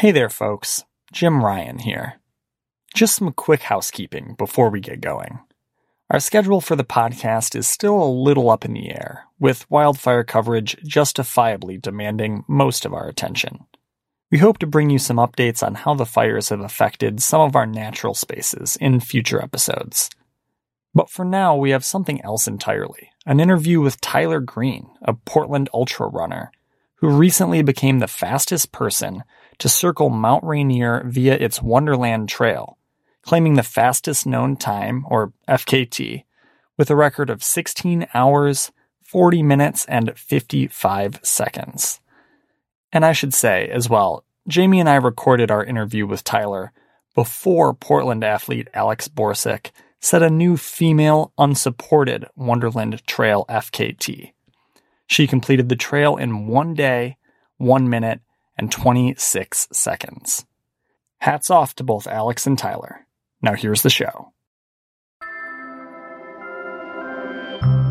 Hey there, folks. Jim Ryan here. Just some quick housekeeping before we get going. Our schedule for the podcast is still a little up in the air, with wildfire coverage justifiably demanding most of our attention. We hope to bring you some updates on how the fires have affected some of our natural spaces in future episodes. But for now, we have something else entirely an interview with Tyler Green, a Portland ultra runner, who recently became the fastest person to circle Mount Rainier via its Wonderland Trail, claiming the fastest known time, or FKT, with a record of 16 hours, 40 minutes, and 55 seconds. And I should say, as well, Jamie and I recorded our interview with Tyler before Portland athlete Alex Borsick set a new female unsupported Wonderland Trail FKT. She completed the trail in one day, one minute, and 26 seconds. Hats off to both Alex and Tyler. Now here's the show.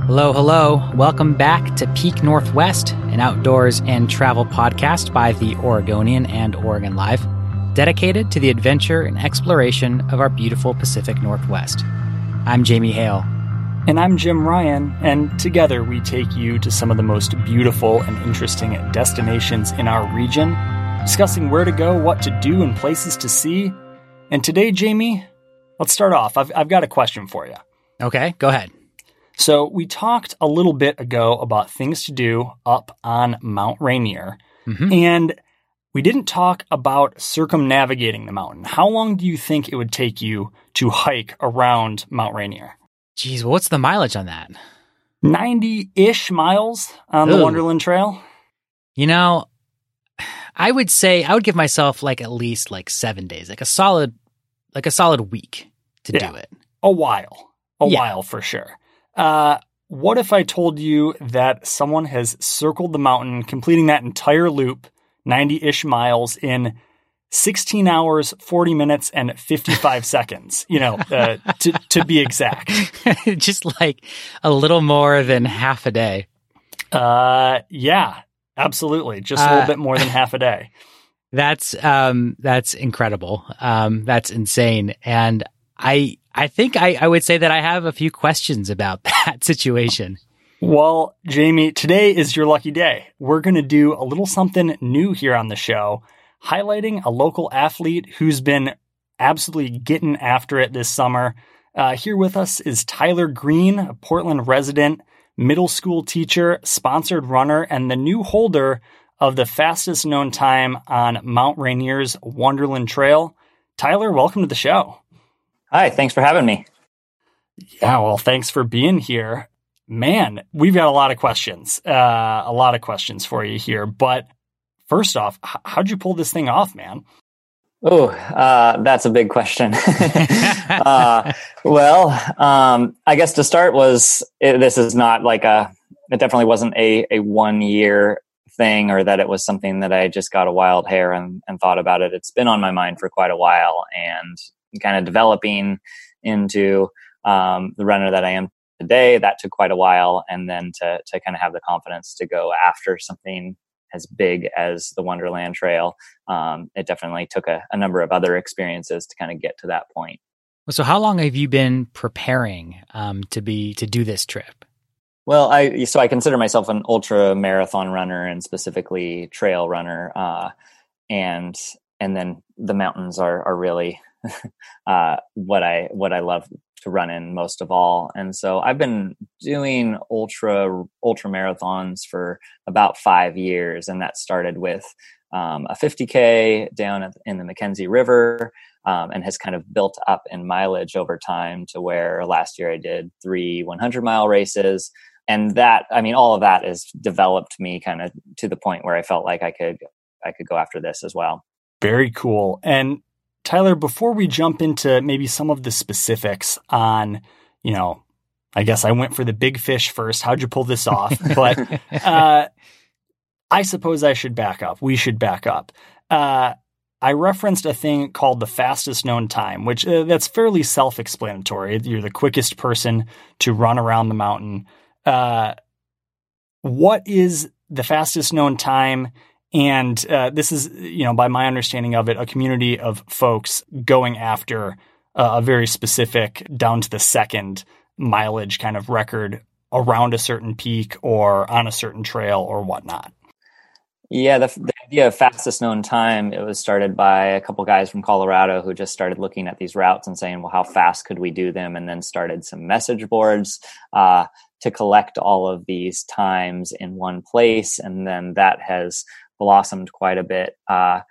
Hello, hello. Welcome back to Peak Northwest, an outdoors and travel podcast by the Oregonian and Oregon Live, dedicated to the adventure and exploration of our beautiful Pacific Northwest. I'm Jamie Hale. And I'm Jim Ryan, and together we take you to some of the most beautiful and interesting destinations in our region, discussing where to go, what to do, and places to see. And today, Jamie, let's start off. I've, I've got a question for you. Okay, go ahead. So, we talked a little bit ago about things to do up on Mount Rainier, Mhm. and we didn't talk about circumnavigating the mountain. How long do you think it would take you to hike around Mount Rainier? Geez, well, what's the mileage on that? 90 ish miles on the Wonderland Trail. You know, I would say I would give myself like at least like seven days, like a solid, like a solid week to Yeah. do it. A while. A Yeah. while for sure. Uh, what if I told you that someone has circled the mountain, completing that entire loop, 90 ish miles, in 16 hours, 40 minutes, and 55 seconds? You know, uh, to, to be exact. Just like a little more than half a day. Uh, yeah, absolutely. Just a Uh, little bit more than half a day. That's um that's incredible. Um that's insane. And I I think I, I would say that I have a few questions about that situation. Well, Jamie, today is your lucky day. We're going to do a little something new here on the show, highlighting a local athlete who's been absolutely getting after it this summer. Uh, here with us is Tyler Green, a Portland resident, middle school teacher, sponsored runner, and the new holder of the fastest known time on Mount Rainier's Wonderland Trail. Tyler, welcome to the show. Hi, thanks for having me. Yeah, well, thanks for being here. Man, we've got a lot of questions, uh, a lot of questions for you here. But first off, how'd you pull this thing off, man? Oh, uh, that's a big question. uh, well, um, I guess to start was it, this is not like a. It definitely wasn't a a one year thing, or that it was something that I just got a wild hair and, and thought about it. It's been on my mind for quite a while, and kind of developing into um, the runner that I am today. That took quite a while, and then to to kind of have the confidence to go after something as big as the Wonderland Trail. Um, it definitely took a, a number of other experiences to kind of get to that point. So how long have you been preparing um to be to do this trip? Well, I so I consider myself an ultra marathon runner and specifically trail runner. Uh, and and then the mountains are are really uh, what I what I love to run in most of all. And so I've been doing ultra ultra marathons for about five years, and that started with um, a 50k down in the McKenzie River, um, and has kind of built up in mileage over time to where last year I did three 100 mile races. And that, I mean, all of that has developed me kind of to the point where I felt like I could, I could go after this as well. Very cool. And Tyler, before we jump into maybe some of the specifics on, you know, I guess I went for the big fish first. How'd you pull this off? But uh, I suppose I should back up. We should back up. Uh, I referenced a thing called the fastest known time, which uh, that's fairly self-explanatory. You're the quickest person to run around the mountain. Uh, what is the fastest known time? And uh, this is, you know, by my understanding of it, a community of folks going after uh, a very specific, down to the second mileage kind of record around a certain peak or on a certain trail or whatnot. Yeah, the, the, idea of fastest known time it was started by a couple guys from Colorado who just started looking at these routes and saying, "Well, how fast could we do them?" And then started some message boards uh, to collect all of these times in one place, and then that has blossomed quite a bit uh,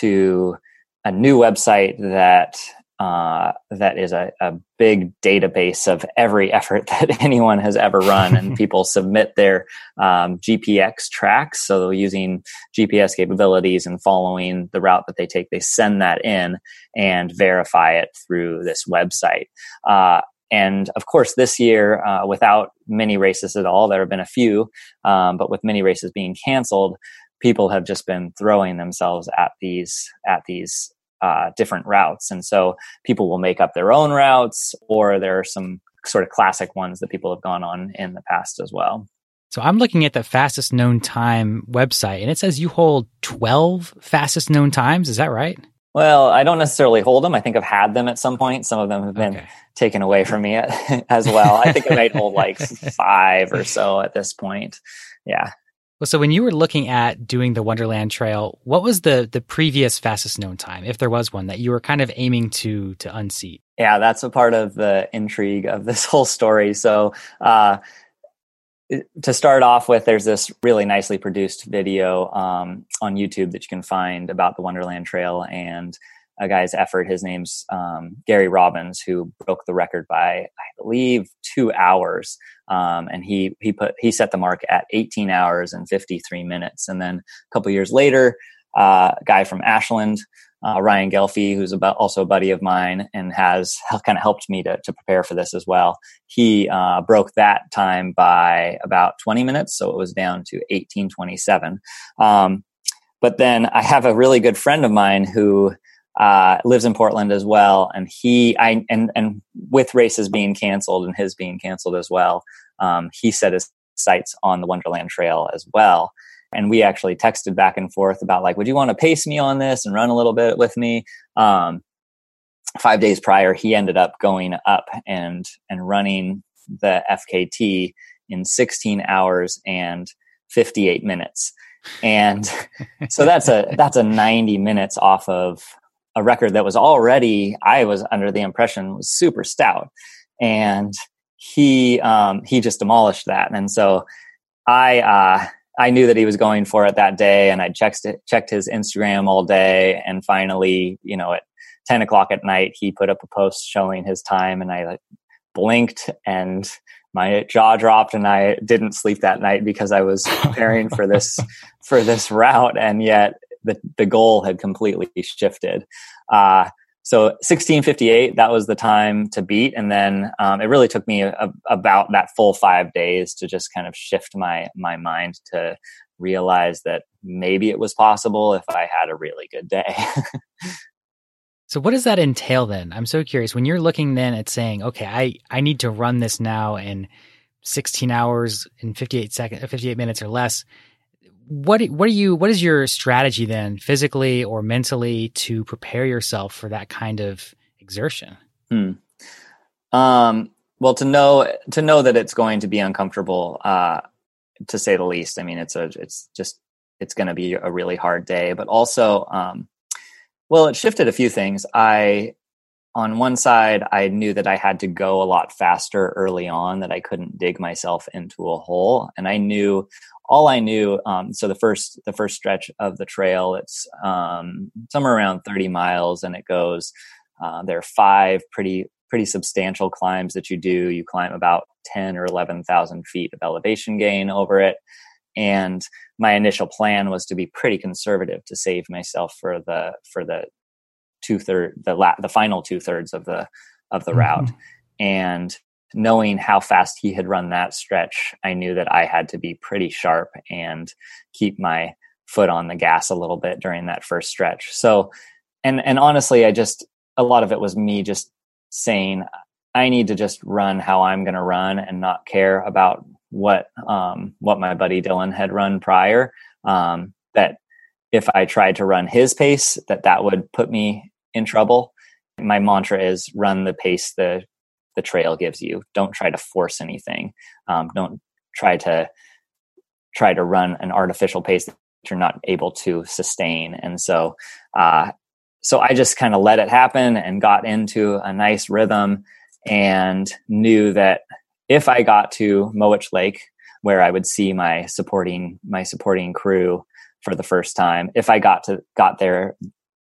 to a new website that uh, that is a, a, big database of every effort that anyone has ever run, and people submit their um, GPX tracks. So using GPS capabilities and following the route that they take, they send that in and verify it through this website. Uh, and of course, this year, uh, without many races at all, there have been a few, um, but with many races being canceled, people have just been throwing themselves at these at these uh, different routes, and so people will make up their own routes, or there are some sort of classic ones that people have gone on in the past as well. So I'm looking at the fastest known time website, and it says you hold 12 fastest known times. Is that right? Well, I don't necessarily hold them. I think I've had them at some point. Some of them have been okay. taken away from me as well. I think I might hold like five or so at this point. Yeah. Well, so when you were looking at doing the Wonderland Trail, what was the the previous fastest known time, if there was one, that you were kind of aiming to to unseat? Yeah, that's a part of the intrigue of this whole story. So, uh, to start off with, there's this really nicely produced video um, on YouTube that you can find about the Wonderland Trail, and a guy's effort. His name's um, Gary Robbins, who broke the record by, I believe, two hours. Um, and he he put he set the mark at 18 hours and 53 minutes. And then a couple years later, uh, a guy from Ashland, uh, Ryan Ghelfi, who's about also a buddy of mine and has kind of helped me to, to prepare for this as well. He uh, broke that time by about 20 minutes, so it was down to 1827. Um, but then I have a really good friend of mine who uh, lives in Portland as well, and he I and and with races being canceled and his being canceled as well, um, he set his sights on the Wonderland Trail as well. And we actually texted back and forth about like, would you want to pace me on this and run a little bit with me? Um, five days prior, he ended up going up and and running the FKT in 16 hours and 58 minutes and so that's a that's a 90 minutes off of a record that was already I was under the impression was super stout, and he um, he just demolished that. And so I uh, I knew that he was going for it that day, and I checked it, checked his Instagram all day, and finally, you know, at ten o'clock at night, he put up a post showing his time, and I like blinked and my jaw dropped and I didn't sleep that night because I was preparing for this for this route. And yet the, the goal had completely shifted. Uh, so 1658, that was the time to beat. And then um, it really took me a, a, about that full five days to just kind of shift my, my mind to realize that maybe it was possible if I had a really good day. so what does that entail then? I'm so curious. When you're looking then at saying, okay, I, I need to run this now in 16 hours in 58 seconds, 58 minutes or less what what are you what is your strategy then physically or mentally to prepare yourself for that kind of exertion hmm. um, well to know to know that it's going to be uncomfortable uh, to say the least i mean it's a it's just it's going to be a really hard day. But also, um, well, it shifted a few things. I on one side, I knew that I had to go a lot faster early on, that I couldn't dig myself into a hole, and I knew all I knew. Um, so the first the first stretch of the trail, it's um, somewhere around thirty miles, and it goes. Uh, there are five pretty pretty substantial climbs that you do. You climb about ten or eleven thousand feet of elevation gain over it, and my initial plan was to be pretty conservative to save myself for the for the two third the la- the final two thirds of the of the mm-hmm. route and knowing how fast he had run that stretch i knew that i had to be pretty sharp and keep my foot on the gas a little bit during that first stretch so and and honestly i just a lot of it was me just saying i need to just run how i'm going to run and not care about what um what my buddy dylan had run prior um that if I tried to run his pace, that that would put me in trouble. My mantra is run the pace the the trail gives you. Don't try to force anything. Um, don't try to try to run an artificial pace that you're not able to sustain. And so, uh, so I just kind of let it happen and got into a nice rhythm and knew that if I got to Mowich Lake, where I would see my supporting my supporting crew for the first time. If I got to got there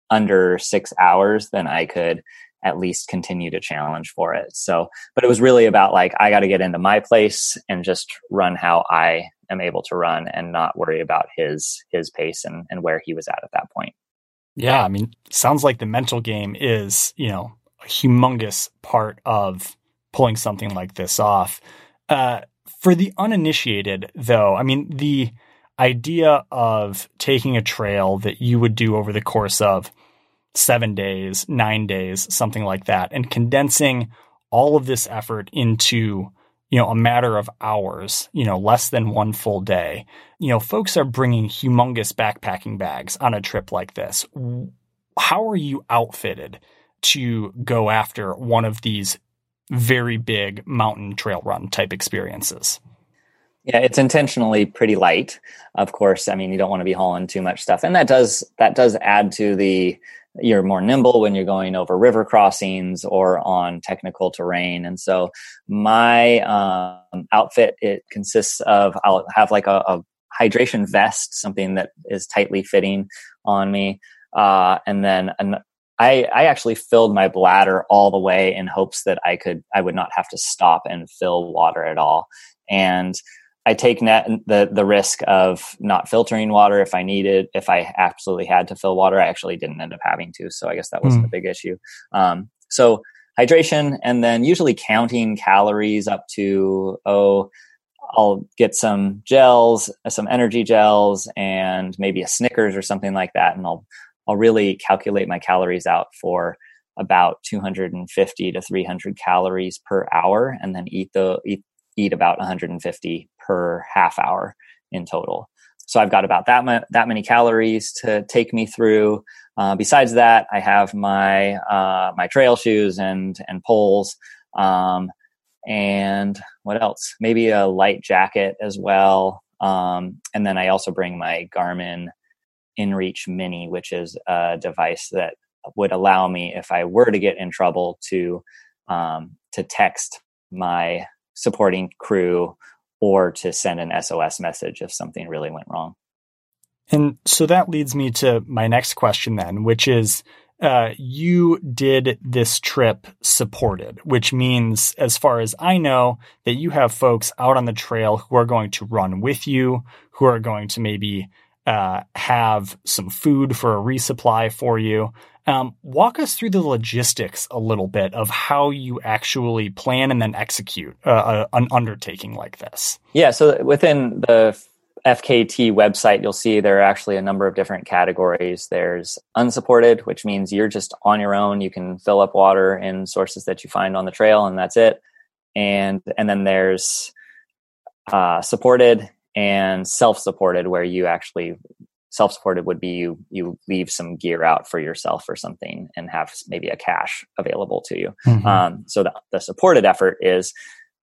under six hours, then I could at least continue to challenge for it. So, but it was really about like I got to get into my place and just run how I am able to run and not worry about his his pace and and where he was at at that point. Yeah, I mean, sounds like the mental game is, you know, a humongous part of pulling something like this off. Uh, for the uninitiated, though, I mean, the idea of taking a trail that you would do over the course of seven days, nine days, something like that, and condensing all of this effort into you know a matter of hours you know less than one full day. You know folks are bringing humongous backpacking bags on a trip like this. How are you outfitted to go after one of these very big mountain trail run type experiences? Yeah, it's intentionally pretty light. Of course, I mean you don't want to be hauling too much stuff, and that does that does add to the you're more nimble when you're going over river crossings or on technical terrain. And so my um, outfit it consists of I'll have like a, a, hydration vest, something that is tightly fitting on me, uh, and then an, I, I actually filled my bladder all the way in hopes that I could I would not have to stop and fill water at all. And I take net, the the risk of not filtering water if I needed, if I absolutely had to fill water. I actually didn't end up having to, so I guess that wasn't mm. a big issue. Um, so hydration, and then usually counting calories up to oh, I'll get some gels, some energy gels, and maybe a Snickers or something like that, and I'll I'll really calculate my calories out for about 250 to 300 calories per hour, and then eat the eat eat about 150 per half hour in total. So I've got about that ma- that many calories to take me through. Uh, besides that, I have my uh, my trail shoes and and poles, um, and what else? Maybe a light jacket as well. Um, and then I also bring my Garmin InReach Mini, which is a device that would allow me, if I were to get in trouble, to um, to text my supporting crew or to send an SOS message if something really went wrong. And so that leads me to my next question then, which is uh, you did this trip supported, which means, as far as I know, that you have folks out on the trail who are going to run with you, who are going to maybe uh, have some food for a resupply for you. Um, walk us through the logistics a little bit of how you actually plan and then execute uh, a, an undertaking like this. Yeah, so within the FKT website, you'll see there are actually a number of different categories. There's unsupported, which means you're just on your own. You can fill up water in sources that you find on the trail, and that's it. And and then there's uh, supported and self-supported, where you actually self-supported would be you you leave some gear out for yourself or something and have maybe a cache available to you. Mm-hmm. um, so the, the supported effort is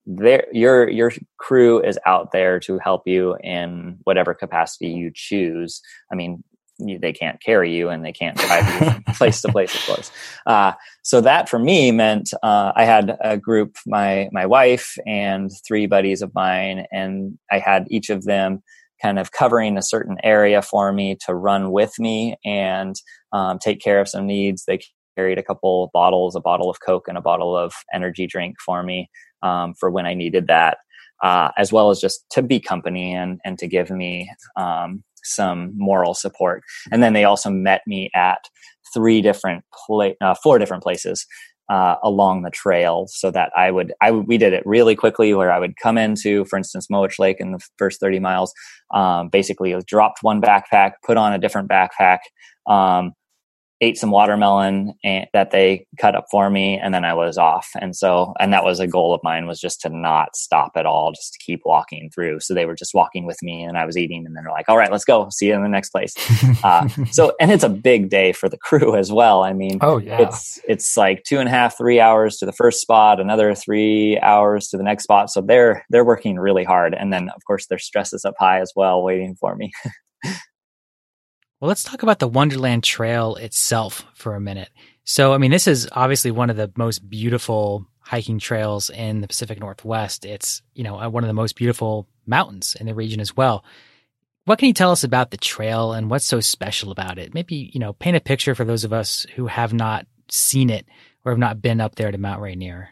there your your crew is out there to help you in whatever capacity you choose. I mean you, they can't carry you and they can't drive you from place to place of course. Uh, so that for me meant uh, i had a group my my wife and three buddies of mine and i had each of them kind of covering a certain area for me to run with me and um, take care of some needs they carried a couple bottles a bottle of coke and a bottle of energy drink for me um, for when I needed that, uh, as well as just to be company and and to give me um, some moral support. And then they also met me at three different pla- uh, four different places uh, along the trail so that I would, I we did it really quickly where I would come into, for instance, Mowich Lake in the first 30 miles, um, basically dropped one backpack, put on a different backpack, um, ate some watermelon and, that they cut up for me and then i was off. And so and that was a goal of mine was just to not stop at all just to keep walking through. So they were just walking with me and i was eating and then they're like all right let's go. See you in the next place. Uh, so and it's a big day for the crew as well. I mean oh yeah. it's it's like two and a half three hours to the first spot another three hours to the next spot. So they're they're working really hard. And then of course their stress is up high as well waiting for me Well, let's talk about the Wonderland Trail itself for a minute. So, I mean, this is obviously one of the most beautiful hiking trails in the Pacific Northwest. It's, you know, one of the most beautiful mountains in the region as well. What can you tell us about the trail and what's so special about it? Maybe, you know, paint a picture for those of us who have not seen it or have not been up there to Mount Rainier.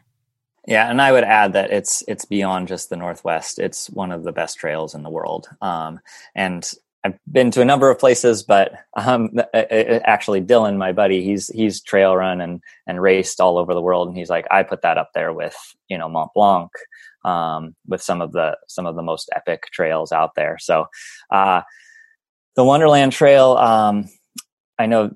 Yeah, and I would add that it's it's beyond just the Northwest. It's one of the best trails in the world. Um, and I've been to a number of places, but um, actually, Dylan, my buddy, he's he's trail run and and raced all over the world, and he's like, I put that up there with you know Mont Blanc, um, with some of the some of the most epic trails out there. So, uh, the Wonderland Trail, um, I know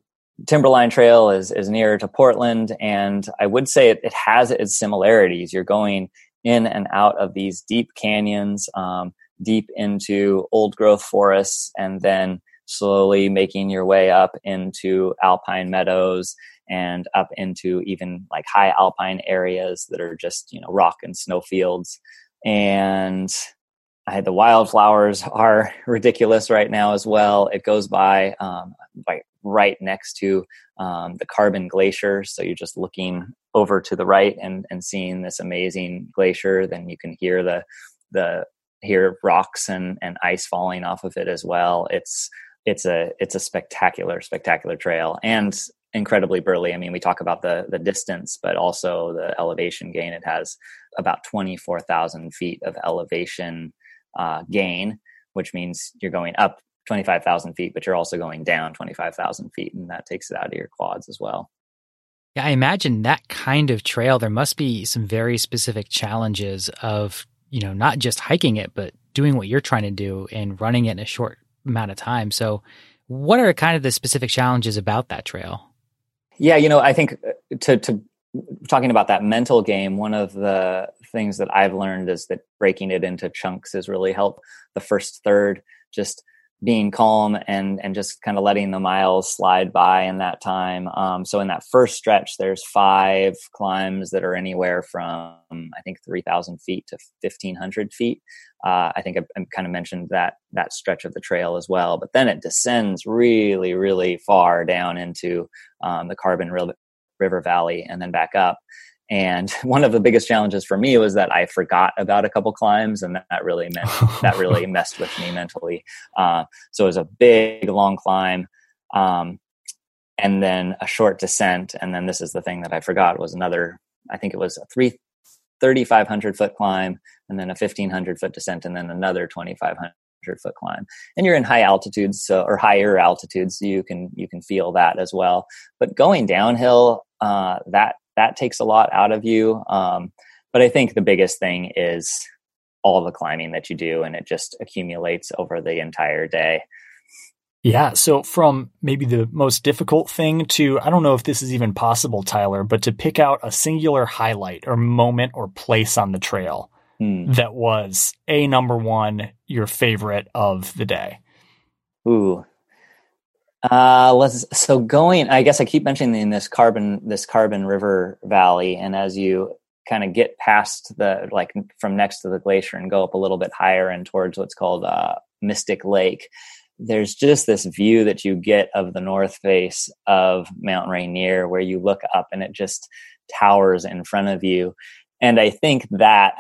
Timberline Trail is is nearer to Portland, and I would say it, it has its similarities. You're going in and out of these deep canyons. Um, deep into old growth forests and then slowly making your way up into alpine meadows and up into even like high alpine areas that are just you know rock and snow fields and I, the wildflowers are ridiculous right now as well. It goes by um, like right next to um, the Carbon Glacier, so you're just looking over to the right and, and seeing this amazing glacier. Then you can hear the the hear rocks and, and ice falling off of it as well. It's it's a it's a spectacular spectacular trail and incredibly burly. I mean, we talk about the the distance, but also the elevation gain. It has about twenty four thousand feet of elevation uh, gain, which means you're going up twenty five thousand feet, but you're also going down twenty five thousand feet, and that takes it out of your quads as well. Yeah, I imagine that kind of trail. There must be some very specific challenges of you know, not just hiking it, but doing what you're trying to do and running it in a short amount of time. So, what are kind of the specific challenges about that trail? Yeah, you know, I think uh, to to talking about that mental game, one of the things that I've learned is that breaking it into chunks has really helped. The first third, just being calm and and just kind of letting the miles slide by in that time. Um, so in that first stretch, there's five climbs that are anywhere from I think three thousand feet to fifteen hundred feet. Uh, I think I, I kind of mentioned that that stretch of the trail as well. But then it descends really, really far down into um, the Carbon River Valley and then back up. And one of the biggest challenges for me was that I forgot about a couple climbs, and that really meant that really messed with me mentally. Uh, so it was a big, long climb, um, and then a short descent, and then this is the thing that I forgot was another. I think it was a three. 3,500 foot climb and then a 1,500 foot descent and then another 2,500 foot climb and you're in high altitudes so, or higher altitudes so you can you can feel that as well but going downhill uh, that that takes a lot out of you. Um, but I think the biggest thing is all the climbing that you do, and it just accumulates over the entire day. Yeah. So, from maybe the most difficult thing to, I don't know if this is even possible, Tyler, but to pick out a singular highlight or moment or place on the trail hmm. that was a number one, your favorite of the day. Ooh, uh, let's so going. I guess I keep mentioning this carbon, this carbon river valley, and as you kind of get past the like from next to the glacier and go up a little bit higher and towards what's called uh, Mystic Lake, there's just this view that you get of the north face of Mount Rainier where you look up and it just towers in front of you. And I think that,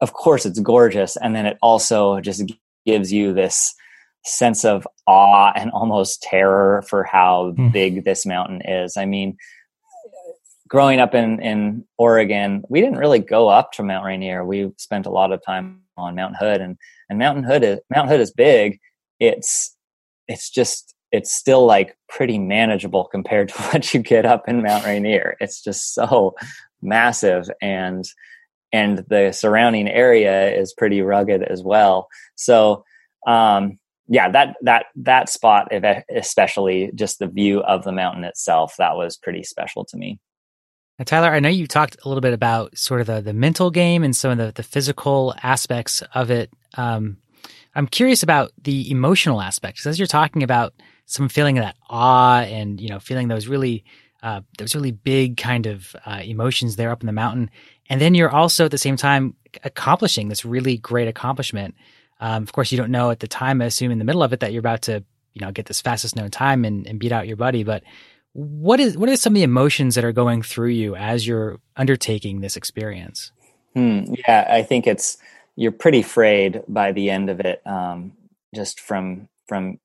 of course, it's gorgeous. And then it also just gives you this sense of awe and almost terror for how mm. big this mountain is. I mean, growing up in, in Oregon, we didn't really go up to Mount Rainier. We spent a lot of time on Mount Hood and, and Mountain Hood is Mount Hood is big. It's it's just it's still like pretty manageable compared to what you get up in Mount Rainier. It's just so massive and and the surrounding area is pretty rugged as well. So um yeah, that that that spot especially just the view of the mountain itself that was pretty special to me. Now, Tyler, I know you talked a little bit about sort of the, the mental game and some of the, the physical aspects of it. Um, I'm curious about the emotional aspects as you're talking about some feeling of that awe and you know feeling those really uh, those really big kind of uh, emotions there up in the mountain, and then you're also at the same time accomplishing this really great accomplishment. Um, of course, you don't know at the time, I assume, in the middle of it that you're about to you know get this fastest known time and, and beat out your buddy. But what is what are some of the emotions that are going through you as you're undertaking this experience? Hmm, yeah, I think it's you're pretty frayed by the end of it, um, just from from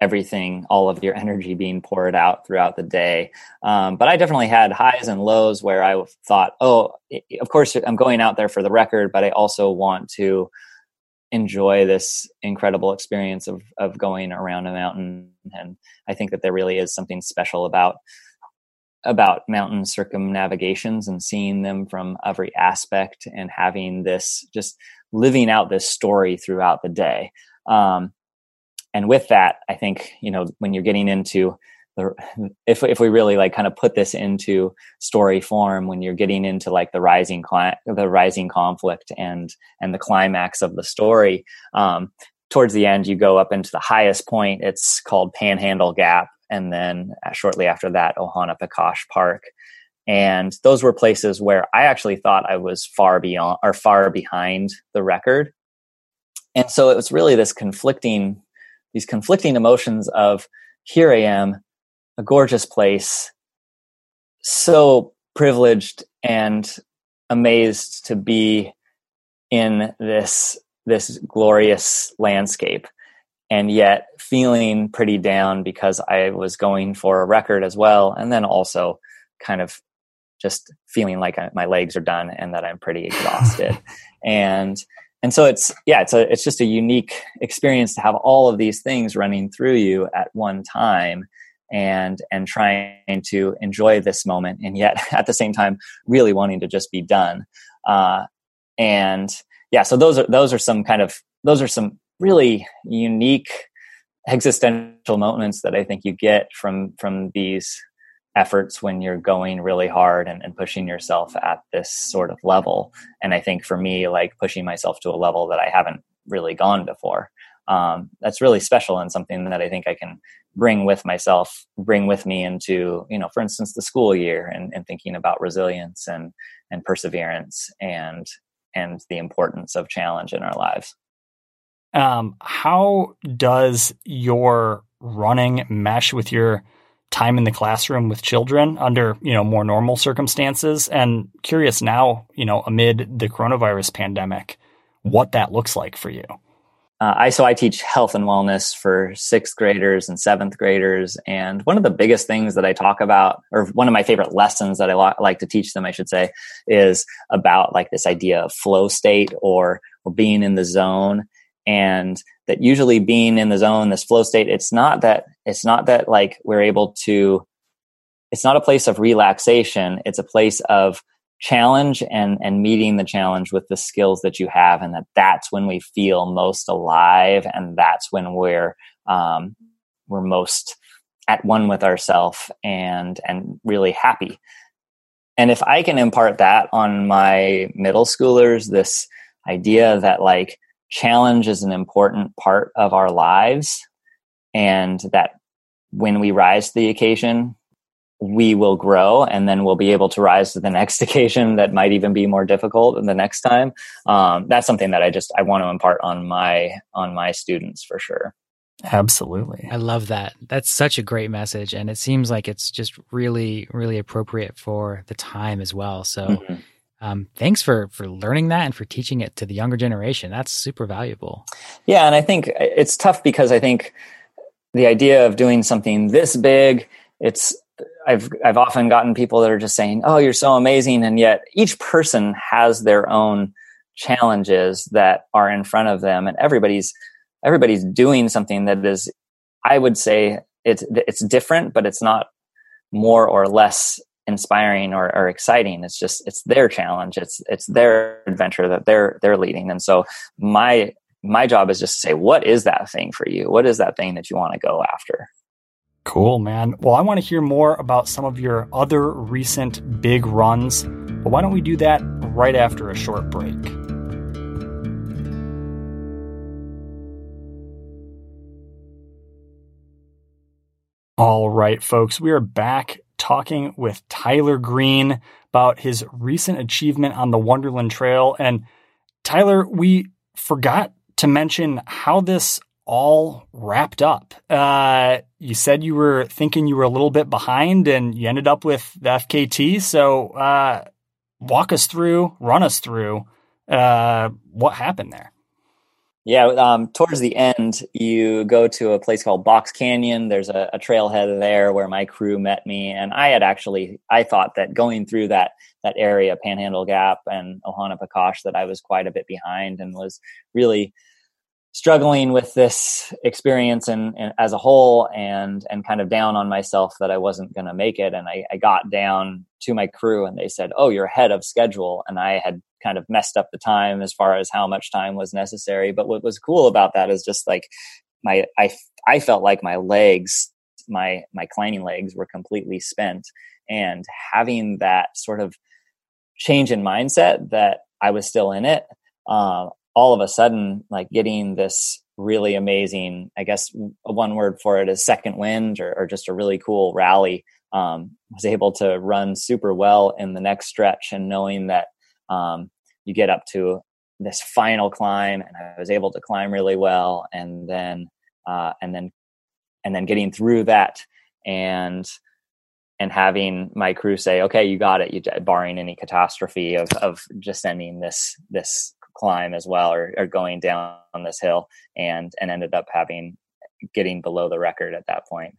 everything, all of your energy being poured out throughout the day. Um, but I definitely had highs and lows where I thought, oh, of course, I'm going out there for the record, but I also want to enjoy this incredible experience of of going around a mountain. And I think that there really is something special about about mountain circumnavigations and seeing them from every aspect and having this just living out this story throughout the day. Um, and with that, I think you know when you're getting into the if if we really like kind of put this into story form, when you're getting into like the rising cli- the rising conflict and and the climax of the story, um, towards the end you go up into the highest point. It's called Panhandle Gap, and then uh, shortly after that, Ohanapecosh Park. And those were places where I actually thought I was far beyond or far behind the record. And so it was really this conflicting these conflicting emotions of here I am, a gorgeous place, so privileged and amazed to be in this this glorious landscape and yet feeling pretty down because I was going for a record as well and then also kind of just feeling like I, my legs are done and that I'm pretty exhausted. And and so it's yeah it's a it's just a unique experience to have all of these things running through you at one time and and trying to enjoy this moment and yet at the same time really wanting to just be done uh, and yeah so those are those are some kind of those are some really unique existential moments that i think you get from from these efforts when you're going really hard and, and, pushing yourself at this sort of level. And I think for me, like pushing myself to a level that I haven't really gone before, um, that's really special and something that I think I can bring with myself, bring with me into, you know, for instance, the school year and, and thinking about resilience and, and perseverance and, and the importance of challenge in our lives. Um, how does your running mesh with your time in the classroom with children under you know more normal circumstances and curious now you know amid the coronavirus pandemic what that looks like for you uh, I so I teach health and wellness for sixth graders and seventh graders, and one of the biggest things that I talk about, or one of my favorite lessons that I lo- like to teach them, I should say, is about like this idea of flow state or or being in the zone. And that usually being in the zone this flow state it's not that it's not that like we're able to it's not a place of relaxation. It's a place of challenge and and meeting the challenge with the skills that you have and that that's when we feel most alive and that's when we're um, we're most at one with ourselves and and really happy. And if i can impart that on my middle schoolers this idea that like challenge is an important part of our lives and that when we rise to the occasion we will grow and then we'll be able to rise to the next occasion that might even be more difficult than the next time. Um, that's something that i just i want to impart on my on my students for sure. Absolutely. I love that. That's such a great message and it seems like it's just really really appropriate for the time as well. So mm-hmm. um, thanks for for learning that and for teaching it to the younger generation. That's super valuable. Yeah and i think it's tough because i think the idea of doing something this big it's I've I've often gotten people that are just saying, "Oh, you're so amazing," and yet each person has their own challenges that are in front of them, and everybody's everybody's doing something that is, I would say, it's it's different, but it's not more or less inspiring or, or exciting. It's just it's their challenge. It's it's their adventure that they're they're leading, and so my my job is just to say, what is that thing for you? What is that thing that you want to go after? Cool, man. Well, I want to hear more about some of your other recent big runs, but why don't we do that right after a short break? All right, folks, we are back talking with Tyler Green about his recent achievement on the Wonderland Trail. And Tyler, we forgot to mention how this all wrapped up. Uh, you said you were thinking you were a little bit behind and you ended up with the FKT. So, uh, walk us through, run us through, uh, what happened there. Yeah, um, towards the end, you go to a place called Box Canyon. There's a, a, trailhead there where my crew met me, and I had actually I thought that going through that that area, Panhandle Gap and Ohanapecosh, that I was quite a bit behind and was really struggling with this experience and, and, as a whole and and kind of down on myself that I wasn't going to make it. And I, I, got down to my crew and they said oh you're ahead of schedule. And I had kind of messed up the time as far as how much time was necessary. But what was cool about that is just like my I I felt like my legs my my climbing legs were completely spent. And having that sort of change in mindset that I was still in it uh, all of a sudden like getting this really amazing i guess one word for it is second wind or, or just a really cool rally. Um, was able to run super well in the next stretch and knowing that um, you get up to this final climb and i was able to climb really well and then uh, and then and then getting through that and and having my crew say okay you got it you barring any catastrophe of of descending this this climb as well or, or going down this hill and and ended up having getting below the record at that point.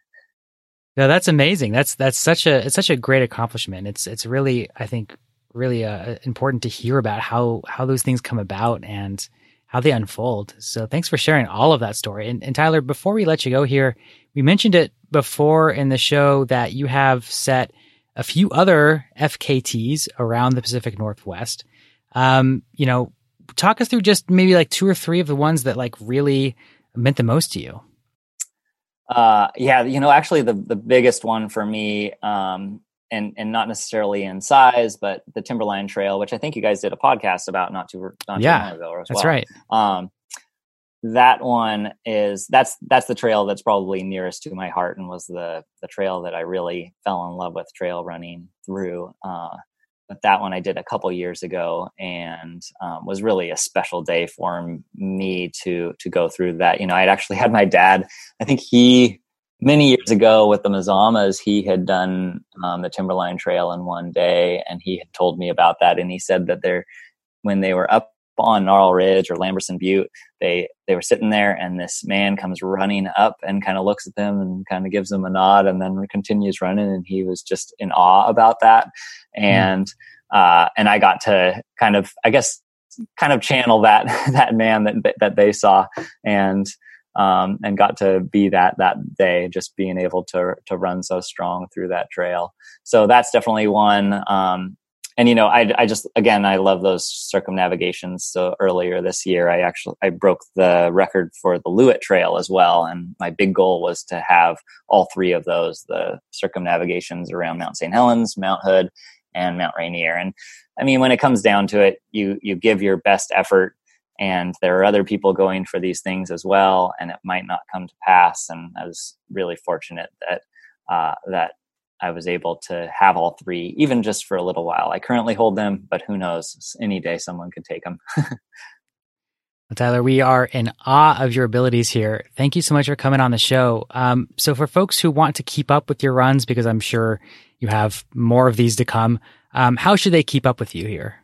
No that's amazing. That's that's such a it's such a great accomplishment. It's it's really i think really uh, important to hear about how how those things come about and how they unfold. So thanks for sharing all of that story. And, and tyler before we let you go here we mentioned it before in the show that you have set a few other fkt's around the pacific northwest. Um, you know talk us through just maybe like two or three of the ones that like really meant the most to you. Uh, yeah, you know, actually the the biggest one for me, um, and and not necessarily in size, but the Timberline Trail, which I think you guys did a podcast about not too not yeah, long ago as that's well. right. Um, that one is that's that's the trail that's probably nearest to my heart and was the the trail that I really fell in love with trail running through. Uh, but that one I did a couple years ago and um, was really a special day for me to to go through that. You know, I'd actually had my dad. I think he many years ago with the Mazamas, he had done um, the Timberline Trail in one day, and he had told me about that. And he said that they're when they were up on Gnarl Ridge or Lamberson Butte, they they were sitting there, and this man comes running up and kind of looks at them and kind of gives them a nod, and then continues running. And he was just in awe about that, mm-hmm. and mm. uh, and I got to kind of, I guess, kind of channel that that man that that they saw, and um, and got to be that that day, just being able to to run so strong through that trail. So that's definitely one. Um, and you know I, I just again i love those circumnavigations. So earlier this year i actually i broke the record for the Loowit trail as well. And my big goal was to have all three of those the circumnavigations around mount st helens mount hood and mount rainier. And i mean when it comes down to it you you give your best effort and there are other people going for these things as well and it might not come to pass. And i was really fortunate that uh, that I was able to have all three, even just for a little while. I currently hold them, but who knows? Any day someone could take them. Tyler, we are in awe of your abilities here. Thank you so much for coming on the show. Um, so, for folks who want to keep up with your runs, because I'm sure you have more of these to come, um, how should they keep up with you here?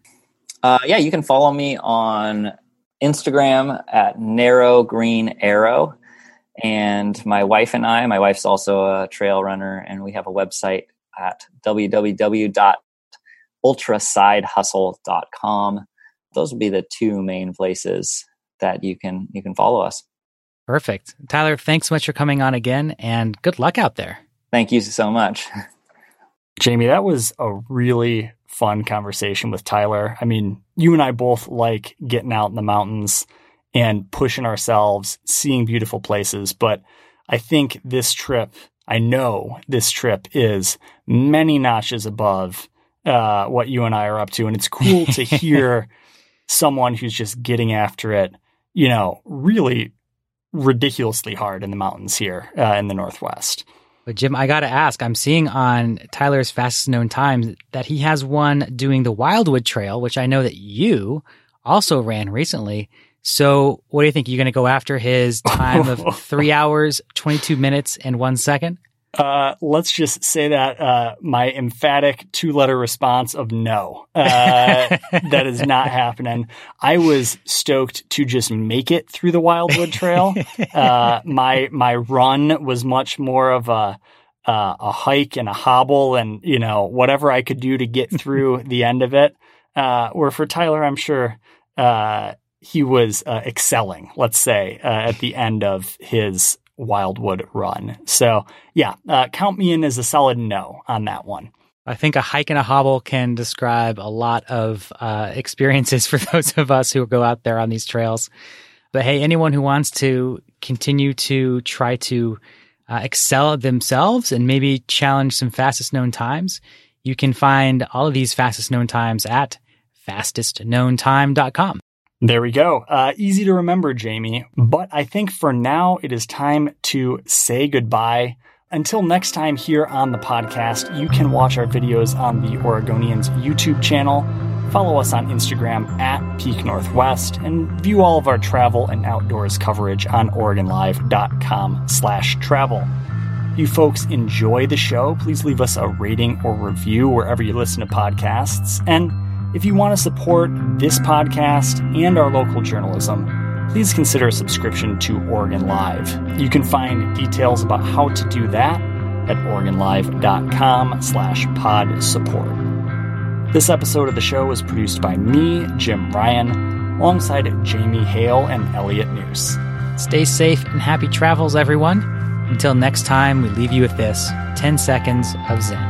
Uh, yeah, you can follow me on Instagram at Narrow Green Arrow. And my wife and I, my wife's also a trail runner, and we have a website at www.ultrasidehustle.com. Those would be the two main places that you can you can follow us. Perfect. Tyler, thanks so much for coming on again and good luck out there. Thank you so much. Jamie, that was a really fun conversation with Tyler. I mean, you and I both like getting out in the mountains and pushing ourselves, seeing beautiful places, but I think this trip, I know this trip is many notches above uh, what you and I are up to. And it's cool to hear someone who's just getting after it you know, really ridiculously hard in the mountains here uh, in the Northwest. But Jim, I got to ask, I'm seeing on Tyler's fastest known times that he has one doing the Wildwood Trail, which I know that you also ran recently. So what do you think? You're going to go after his time of three hours, 22 minutes, and one second? Uh, let's just say that uh, my emphatic two letter response of no, uh, that is not happening. I was stoked to just make it through the Wildwood Trail. Uh, my my run was much more of a uh, a hike and a hobble, and you know whatever I could do to get through the end of it. Uh, where for Tyler, I'm sure he was excelling. Let's say at the end of his Wildwood run. So, yeah, uh, count me in as a solid no on that one. I think a hike and a hobble can describe a lot of uh, experiences for those of us who go out there on these trails. But hey, anyone who wants to continue to try to uh, excel themselves and maybe challenge some fastest known times, you can find all of these fastest known times at fastestknowntime.com. There we go. Uh, easy to remember, Jamie. But I think for now, it is time to say goodbye. Until next time here on the podcast, you can watch our videos on the Oregonians YouTube channel, follow us on Instagram at Peak Northwest, and view all of our travel and outdoors coverage on OregonLive.com slash travel. You folks enjoy the show, please leave us a rating or review wherever you listen to podcasts. And if you want to support this podcast and our local journalism, please consider a subscription to Oregon Live. You can find details about how to do that at OregonLive.com slash pod support. This episode of the show was produced by me, Jim Ryan, alongside Jamie Hale and Elliot Njus. Stay safe and happy travels, everyone. Until next time, we leave you with this 10 seconds of Zen.